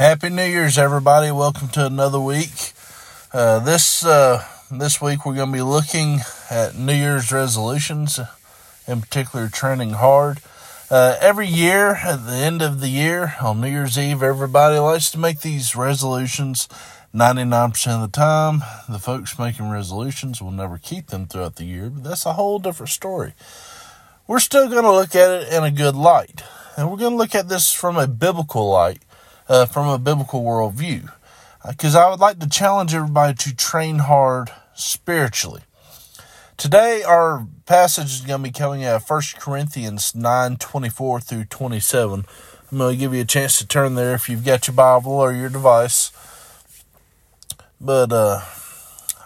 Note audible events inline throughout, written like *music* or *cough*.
Happy New Year's, everybody! Welcome to another week. Uh, this uh, this week we're going to be looking at New Year's resolutions, in particular, training hard. Uh, every year, at the end of the year, on New Year's Eve, everybody likes to make these resolutions. 99% of the time, the folks making resolutions will never keep them throughout the year, but that's a whole different story. We're still going to look at it in a good light, and we're going to look at this from a biblical light uh, from a biblical worldview. Because uh, I would like to challenge everybody to train hard spiritually. Today, our passage is going to be coming out of 1 Corinthians 9 24 through 27. I'm going to give you a chance to turn there if you've got your Bible or your device. But uh,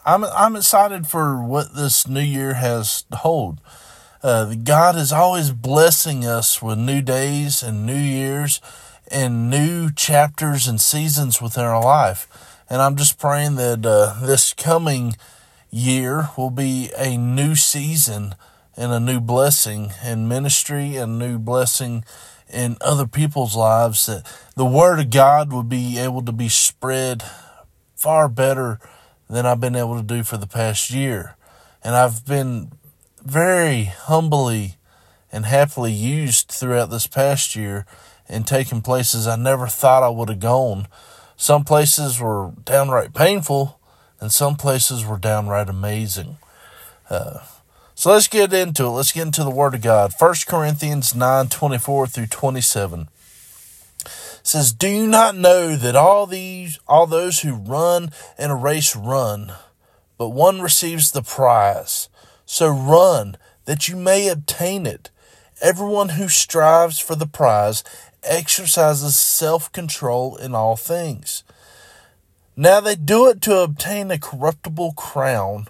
I'm I'm excited for what this new year has to hold. Uh, God is always blessing us with new days and new years and new chapters and seasons within our life. And I'm just praying that uh, this coming year will be a new season and a new blessing in ministry and new blessing in other people's lives that the word of God would be able to be spread far better than I've been able to do for the past year. And I've been very humbly and happily used throughout this past year and taken places I never thought I would have gone. Some places were downright painful, and some places were downright amazing. Uh, so let's get into it. Let's get into the Word of God. 1 Corinthians 9 24 through 27 says, Do you not know that all these all those who run in a race run, but one receives the prize? So run that you may obtain it. Everyone who strives for the prize exercises self control in all things. Now they do it to obtain a corruptible crown,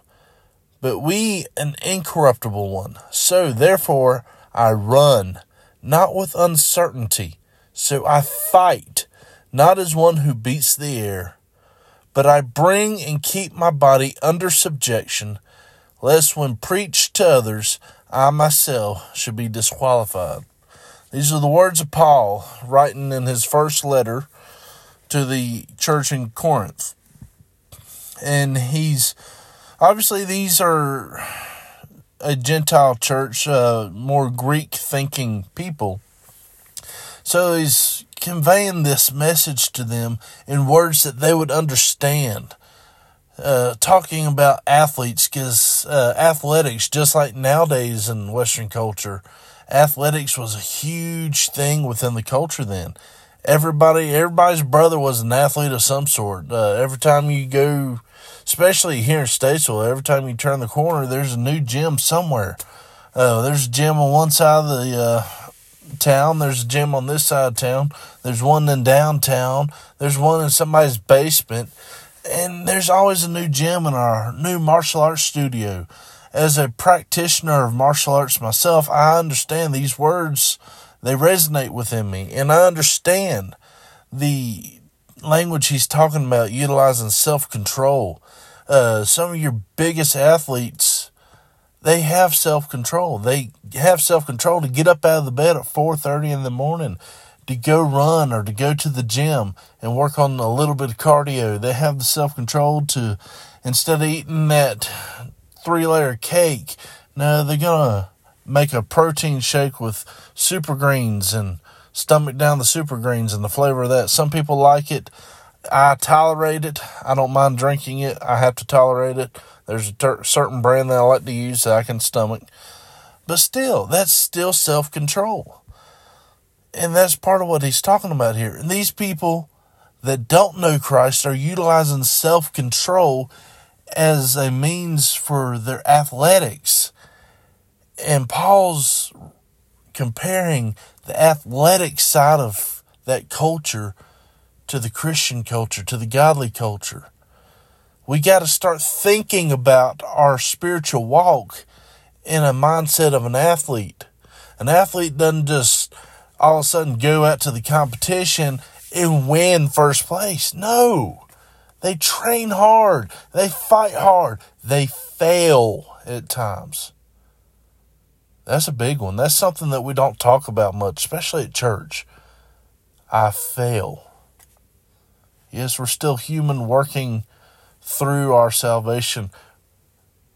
but we an incorruptible one. So therefore I run, not with uncertainty. So I fight, not as one who beats the air, but I bring and keep my body under subjection, lest when preached to others, I myself should be disqualified. These are the words of Paul writing in his first letter to the church in Corinth. And he's obviously these are a Gentile church, uh, more Greek thinking people. So he's conveying this message to them in words that they would understand. Uh, talking about athletes, because uh, athletics, just like nowadays in Western culture, athletics was a huge thing within the culture then. Everybody, everybody's brother was an athlete of some sort. Uh, every time you go, especially here in Statesville, every time you turn the corner, there's a new gym somewhere. Uh, there's a gym on one side of the uh, town. There's a gym on this side of town. There's one in downtown. There's one in somebody's basement. And there's always a new gym in our new martial arts studio as a practitioner of martial arts myself, I understand these words, they resonate within me, and I understand the language he's talking about utilizing self control. Uh, some of your biggest athletes, they have self control. They have self control to get up out of the bed at four thirty in the morning, to go run or to go to the gym and work on a little bit of cardio. They have the self control to instead of eating that three layer cake. No, they're gonna make a protein shake with super greens and stomach down the super greens and the flavor of that. Some people like it. I tolerate it. I don't mind drinking it. I have to tolerate it. There's a ter- certain brand that I like to use that I can stomach. But still, that's still self control. And that's part of what he's talking about here. And these people that don't know Christ are utilizing self control as a means for their athletics. And Paul's comparing the athletic side of that culture to the Christian culture, to the godly culture. We got to start thinking about our spiritual walk in a mindset of an athlete. An athlete doesn't just all of a sudden go out to the competition and win first place. No. They train hard. They fight hard. They fail at times. That's a big one. That's something that we don't talk about much, especially at church. I fail. Yes, we're still human working through our salvation.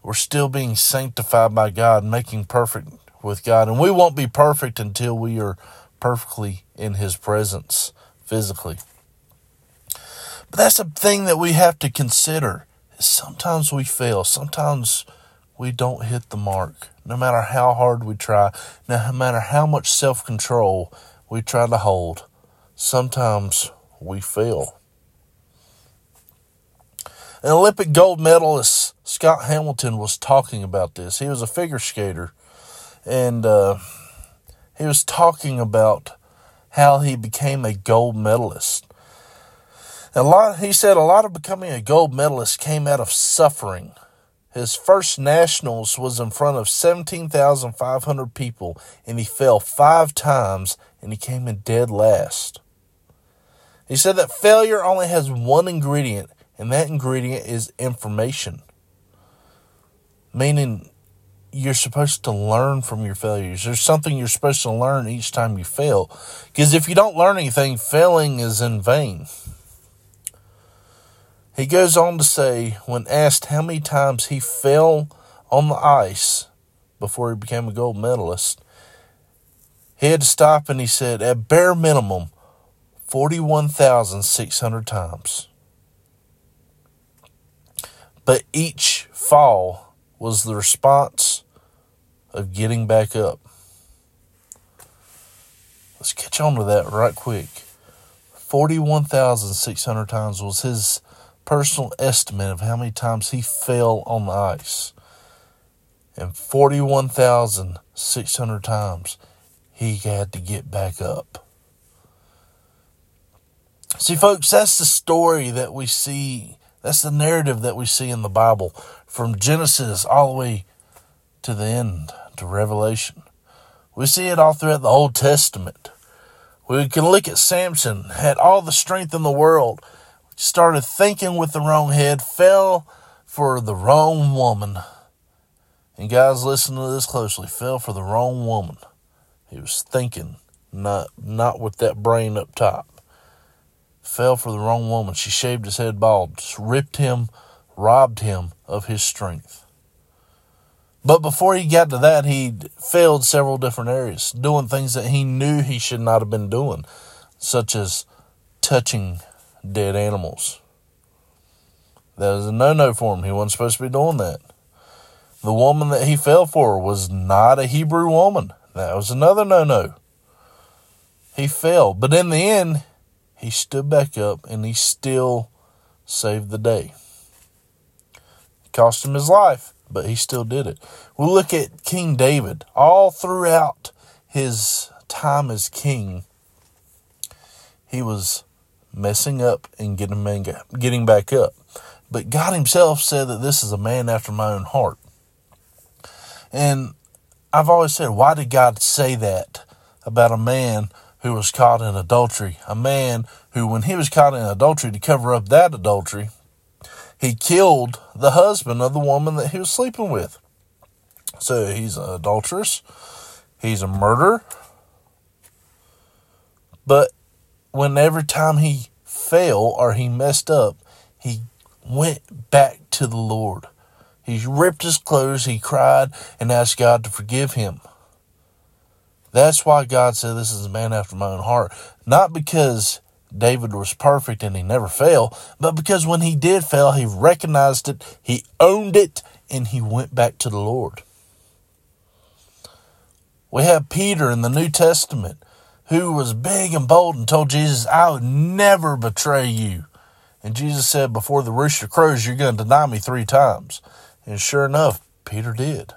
We're still being sanctified by God, making perfect with God. And we won't be perfect until we are perfectly in His presence physically. But that's a thing that we have to consider. Sometimes we fail. Sometimes we don't hit the mark. No matter how hard we try, no matter how much self control we try to hold, sometimes we fail. An Olympic gold medalist, Scott Hamilton, was talking about this. He was a figure skater, and uh, he was talking about how he became a gold medalist. A lot, he said, a lot of becoming a gold medalist came out of suffering. His first nationals was in front of 17,500 people, and he fell five times, and he came in dead last. He said that failure only has one ingredient, and that ingredient is information. Meaning, you're supposed to learn from your failures. There's something you're supposed to learn each time you fail. Because if you don't learn anything, failing is in vain. He goes on to say, when asked how many times he fell on the ice before he became a gold medalist, he had to stop and he said, at bare minimum, 41,600 times. But each fall was the response of getting back up. Let's catch on to that right quick. 41,600 times was his personal estimate of how many times he fell on the ice. And 41,600 times he had to get back up. See, folks, that's the story that we see that's the narrative that we see in the Bible from Genesis all the way to the end, to Revelation. We see it all throughout the Old Testament. We can look at Samson, had all the strength in the world, started thinking with the wrong head, fell for the wrong woman. And guys, listen to this closely. Fell for the wrong woman. He was thinking, not not with that brain up top fell for the wrong woman. She shaved his head bald, ripped him, robbed him of his strength. But before he got to that, he failed several different areas, doing things that he knew he should not have been doing, such as touching dead animals. That was a no no for him. He wasn't supposed to be doing that. The woman that he fell for was not a Hebrew woman. That was another no no. He fell. But in the end, he stood back up and he still saved the day. It cost him his life, but he still did it. We look at King David all throughout his time as king. He was messing up and getting getting back up. But God himself said that this is a man after my own heart. And I've always said, why did God say that about a man who was caught in adultery. A man who, when he was caught in adultery to cover up that adultery, he killed the husband of the woman that he was sleeping with. So he's an adulteress, he's a murderer. But when every time he fell or he messed up, he went back to the Lord. He ripped his clothes, he cried, and asked God to forgive him. That's why God said this is a man after my own heart. Not because David was perfect and he never failed, but because when he did fail, he recognized it, he owned it, and he went back to the Lord. We have Peter in the New Testament who was big and bold and told Jesus, I would never betray you. And Jesus said, Before the rooster crows, you're going to deny me three times. And sure enough, Peter did.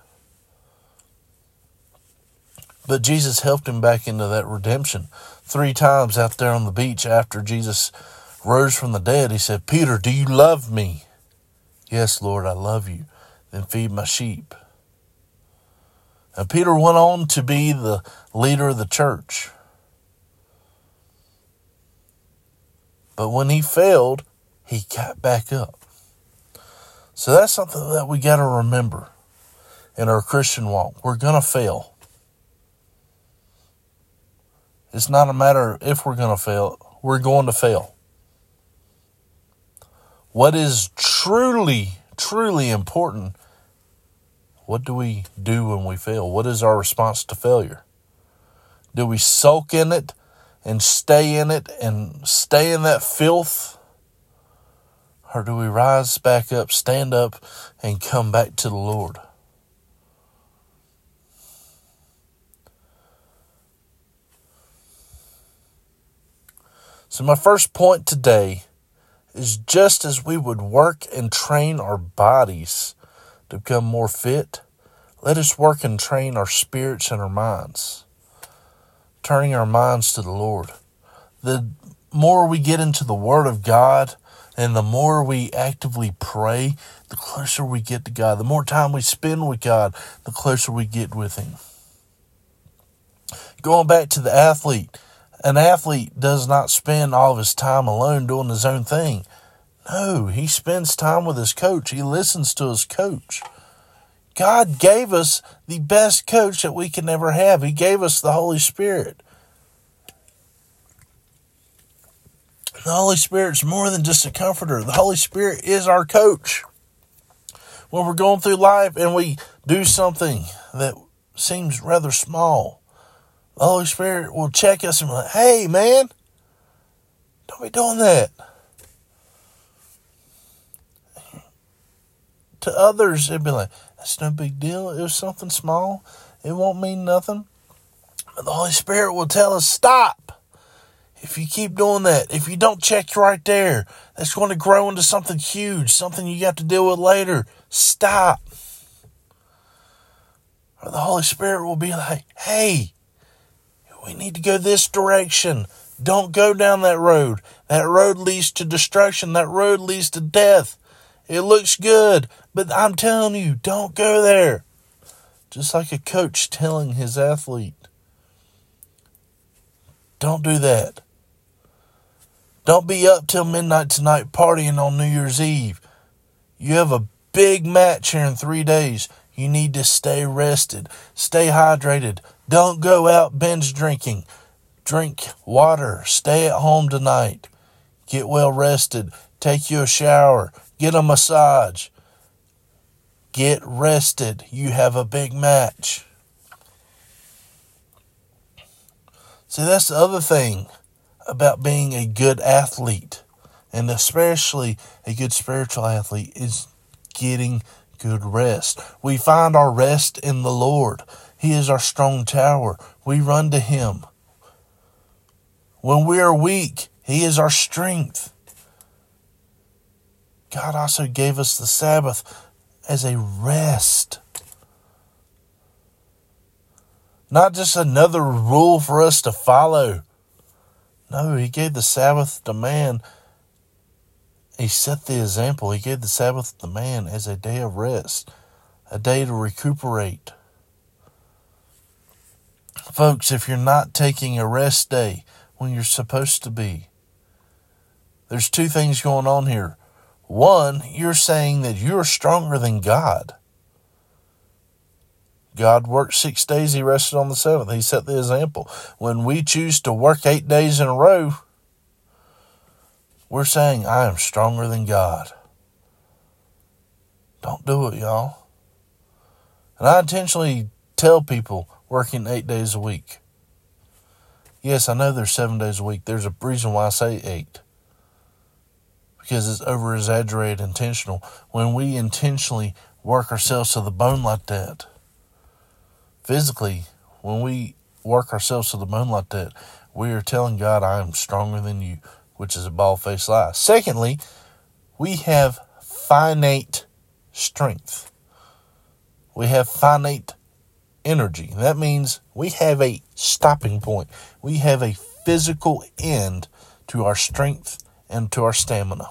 But Jesus helped him back into that redemption. Three times out there on the beach after Jesus rose from the dead, he said, Peter, do you love me? Yes, Lord, I love you. Then feed my sheep. And Peter went on to be the leader of the church. But when he failed, he got back up. So that's something that we got to remember in our Christian walk. We're going to fail. It's not a matter if we're going to fail, we're going to fail. what is truly, truly important, what do we do when we fail? What is our response to failure? Do we sulk in it and stay in it and stay in that filth? Or do we rise back up, stand up, and come back to the Lord? So, my first point today is just as we would work and train our bodies to become more fit, let us work and train our spirits and our minds, turning our minds to the Lord. The more we get into the Word of God and the more we actively pray, the closer we get to God. The more time we spend with God, the closer we get with Him. Going back to the athlete, an athlete does not spend all of his time alone doing his own thing. No, he spends time with his coach. He listens to his coach. God gave us the best coach that we can ever have. He gave us the Holy Spirit. The Holy Spirit's more than just a comforter. The Holy Spirit is our coach. When we're going through life and we do something that seems rather small, the Holy Spirit will check us and be like, hey, man, don't be doing that. To others, it'd be like, that's no big deal. It was something small. It won't mean nothing. But the Holy Spirit will tell us, stop. If you keep doing that, if you don't check right there, that's going to grow into something huge, something you got to deal with later. Stop. Or the Holy Spirit will be like, hey, we need to go this direction. Don't go down that road. That road leads to destruction. That road leads to death. It looks good, but I'm telling you, don't go there. Just like a coach telling his athlete, don't do that. Don't be up till midnight tonight partying on New Year's Eve. You have a big match here in three days. You need to stay rested, stay hydrated. Don't go out binge drinking. Drink water. Stay at home tonight. Get well rested. Take you a shower. Get a massage. Get rested. You have a big match. See, that's the other thing about being a good athlete, and especially a good spiritual athlete, is getting good rest. We find our rest in the Lord. He is our strong tower. We run to Him. When we are weak, He is our strength. God also gave us the Sabbath as a rest. Not just another rule for us to follow. No, He gave the Sabbath to man he set the example. He gave the Sabbath to man as a day of rest, a day to recuperate. Folks, if you're not taking a rest day when you're supposed to be, there's two things going on here. One, you're saying that you're stronger than God. God worked six days, He rested on the seventh. He set the example. When we choose to work eight days in a row, we're saying, I am stronger than God. Don't do it, y'all. And I intentionally tell people working eight days a week. Yes, I know there's seven days a week. There's a reason why I say eight. Because it's over exaggerated intentional. When we intentionally work ourselves to the bone like that, physically, when we work ourselves to the bone like that, we are telling God, I am stronger than you which is a bald faced lie. Secondly, we have finite strength. We have finite energy. That means we have a stopping point. We have a physical end to our strength and to our stamina.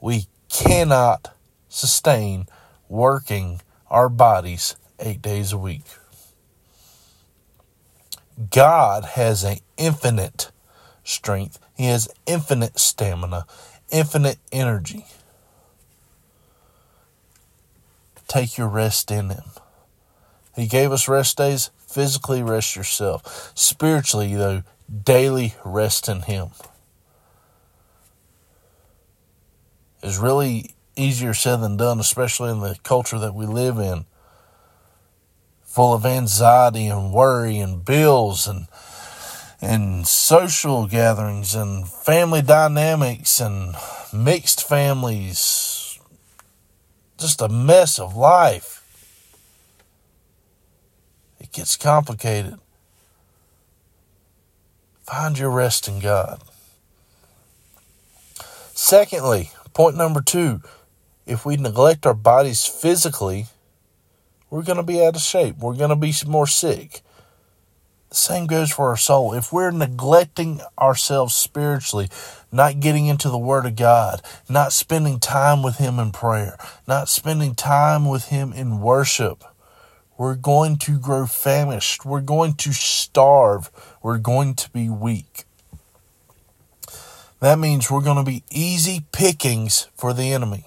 We cannot sustain working our bodies eight days a week. God has an infinite strength. He has infinite stamina, infinite energy. Take your rest in Him. He gave us rest days. Physically, rest yourself. Spiritually, though, daily rest in Him. is really easier said than done, especially in the culture that we live in, full of anxiety and worry and bills and and social gatherings and family dynamics and mixed families. Just a mess of life. It gets complicated. Find your rest in God. Secondly, point number two if we neglect our bodies physically, we're going to be out of shape. We're going to be more sick. The same goes for our soul. If we're neglecting ourselves spiritually, not getting into the Word of God, not spending time with Him in prayer, not spending time with Him in worship, we're going to grow famished. We're going to starve. We're going to be weak. That means we're going to be easy pickings for the enemy.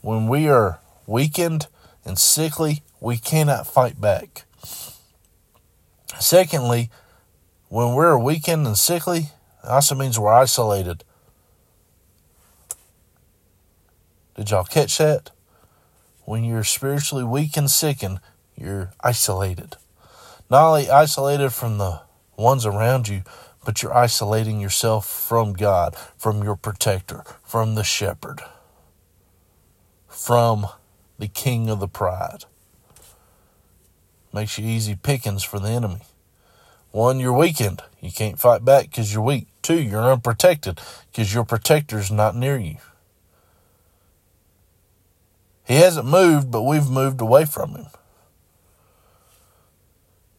When we are weakened and sickly, we cannot fight back. Secondly, when we're weakened and sickly, it also means we're isolated. Did y'all catch that? When you're spiritually weak and sickened, you're isolated. Not only isolated from the ones around you, but you're isolating yourself from God, from your protector, from the shepherd from the king of the pride. Makes you easy pickings for the enemy. One, you're weakened. You can't fight back because you're weak. Two, you're unprotected because your protector's not near you. He hasn't moved, but we've moved away from him.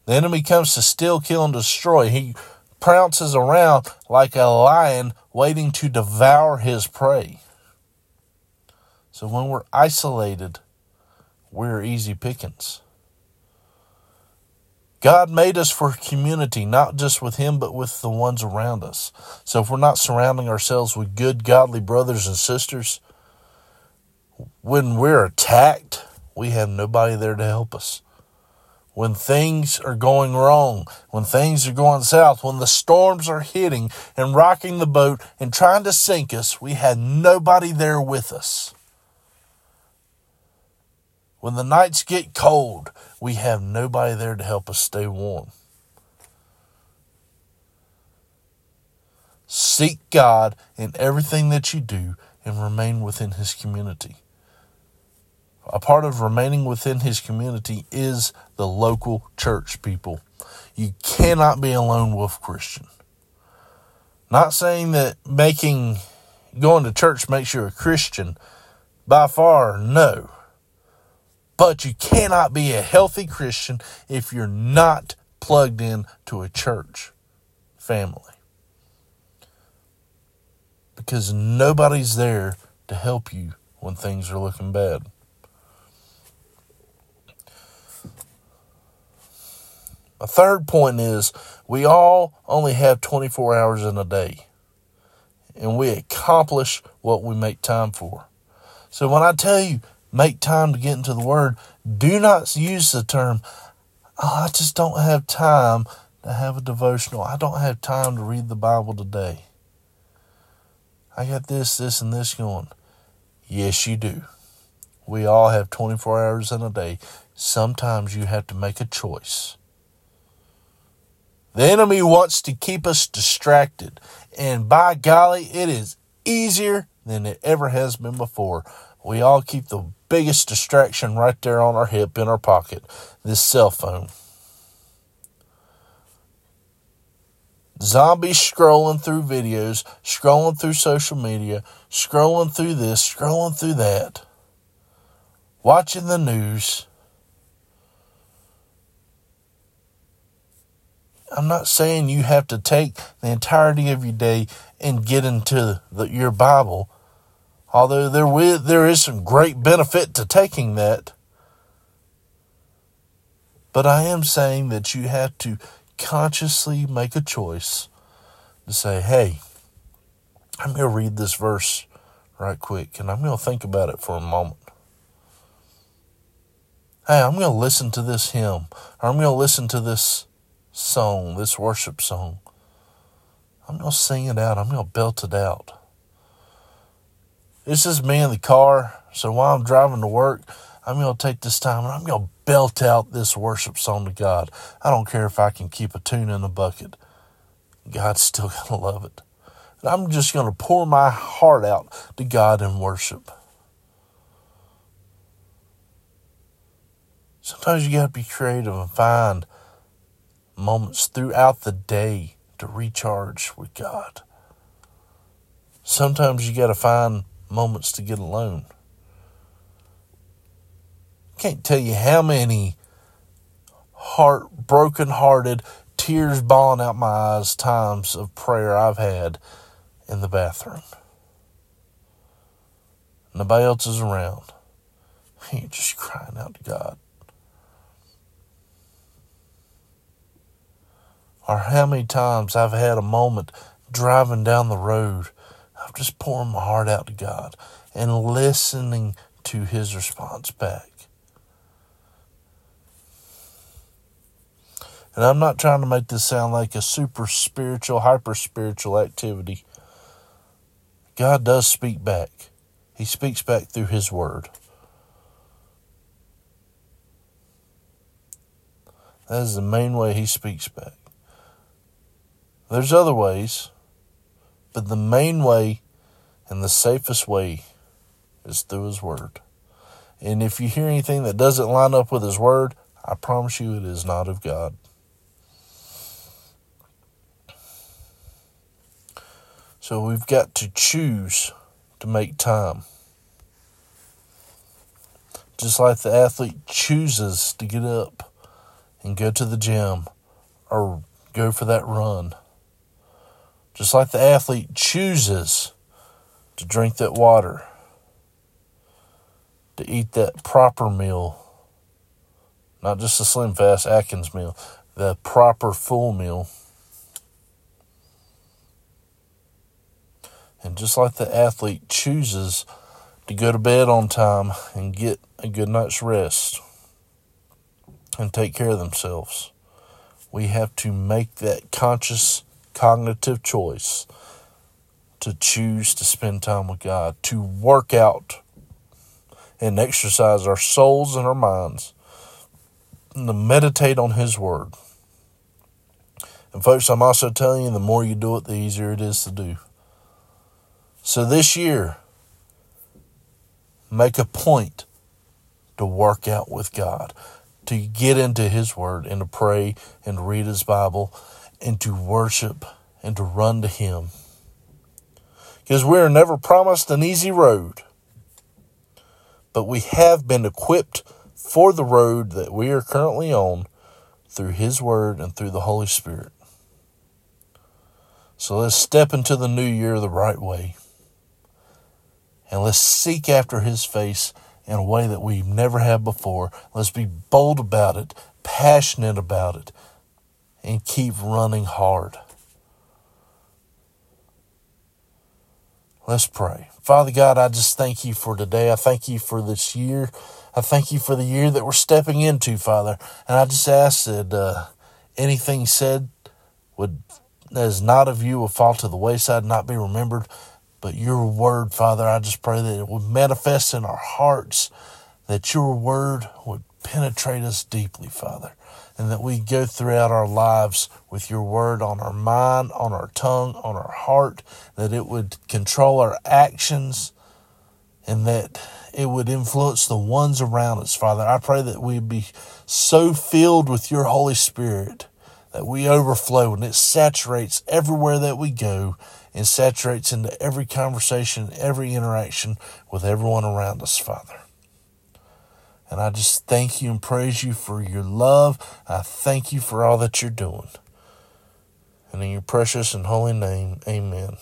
The enemy comes to steal, kill, and destroy. He prounces around like a lion waiting to devour his prey. So when we're isolated, we're easy pickings. God made us for community, not just with Him, but with the ones around us. So if we're not surrounding ourselves with good, godly brothers and sisters, when we're attacked, we have nobody there to help us. When things are going wrong, when things are going south, when the storms are hitting and rocking the boat and trying to sink us, we had nobody there with us. When the nights get cold, we have nobody there to help us stay warm. Seek God in everything that you do and remain within His community. A part of remaining within His community is the local church people. You cannot be a lone wolf Christian. Not saying that making going to church makes you a Christian. By far, no. But you cannot be a healthy Christian if you're not plugged in to a church family. Because nobody's there to help you when things are looking bad. A third point is we all only have 24 hours in a day, and we accomplish what we make time for. So when I tell you make time to get into the Word. Do not use the term, oh, I just don't have time to have a devotional. I don't have time to read the Bible today. I got this, this, and this going. Yes, you do. We all have 24 hours in a day. Sometimes you have to make a choice. The enemy wants to keep us distracted, and by golly, it is easier than it ever has been before. We all keep the biggest distraction right there on our hip in our pocket this cell phone. Zombies scrolling through videos, scrolling through social media, scrolling through this, scrolling through that, watching the news. I'm not saying you have to take the entirety of your day and get into the, your Bible Although there, there is some great benefit to taking that. But I am saying that you have to consciously make a choice to say, hey, I'm going to read this verse right quick and I'm going to think about it for a moment. Hey, I'm going to listen to this hymn or I'm going to listen to this song, this worship song. I'm going to sing it out. I'm going to belt it out. This is me in the car. So while I'm driving to work, I'm going to take this time and I'm going to belt out this worship song to God. I don't care if I can keep a tune in the bucket. God's still *laughs* going to love it. And I'm just going to pour my heart out to God in worship. Sometimes you got to be creative and find moments throughout the day to recharge with God. Sometimes you got to find moments to get alone. Can't tell you how many heart broken hearted, tears bawling out my eyes times of prayer I've had in the bathroom. Nobody else is around. *laughs* You're just crying out to God. Or how many times I've had a moment driving down the road of just pouring my heart out to God and listening to His response back. And I'm not trying to make this sound like a super spiritual, hyper spiritual activity. God does speak back. He speaks back through His Word. That is the main way He speaks back. There's other ways, but the main way and the safest way is through His Word. And if you hear anything that doesn't line up with His Word, I promise you it is not of God. So we've got to choose to make time. Just like the athlete chooses to get up and go to the gym or go for that run. Just like the athlete chooses to drink that water, to eat that proper meal, not just a slim fast Atkins meal, the proper full meal. And just like the athlete chooses to go to bed on time and get a good night's rest and take care of themselves, we have to make that conscious cognitive choice to choose to spend time with God, to work out and exercise our souls and our minds, and to meditate on His Word. And, folks, I'm also telling you the more you do it, the easier it is to do. So, this year, make a point to work out with God, to get into His Word, and to pray and read His Bible and to worship and to run to Him. Because we are never promised an easy road, but we have been equipped for the road that we are currently on through His Word and through the Holy Spirit. So let's step into the new year the right way. And let's seek after His face in a way that we've never had before. Let's be bold about it, passionate about it, and keep running hard. Let's pray. Father God, I just thank you for today. I thank you for this year. I thank you for the year that we're stepping into, Father. And I just ask that uh, anything said would that is not of you will fall to the wayside, not be remembered. But your word, Father, I just pray that it would manifest in our hearts, that your word would penetrate us deeply, Father and that we go throughout our lives with your word on our mind, on our tongue, on our heart, that it would control our actions and that it would influence the ones around us, Father. I pray that we be so filled with your Holy Spirit that we overflow and it saturates everywhere that we go and saturates into every conversation, every interaction with everyone around us, Father. And I just thank you and praise you for your love. I thank you for all that you're doing. And in your precious and holy name, amen.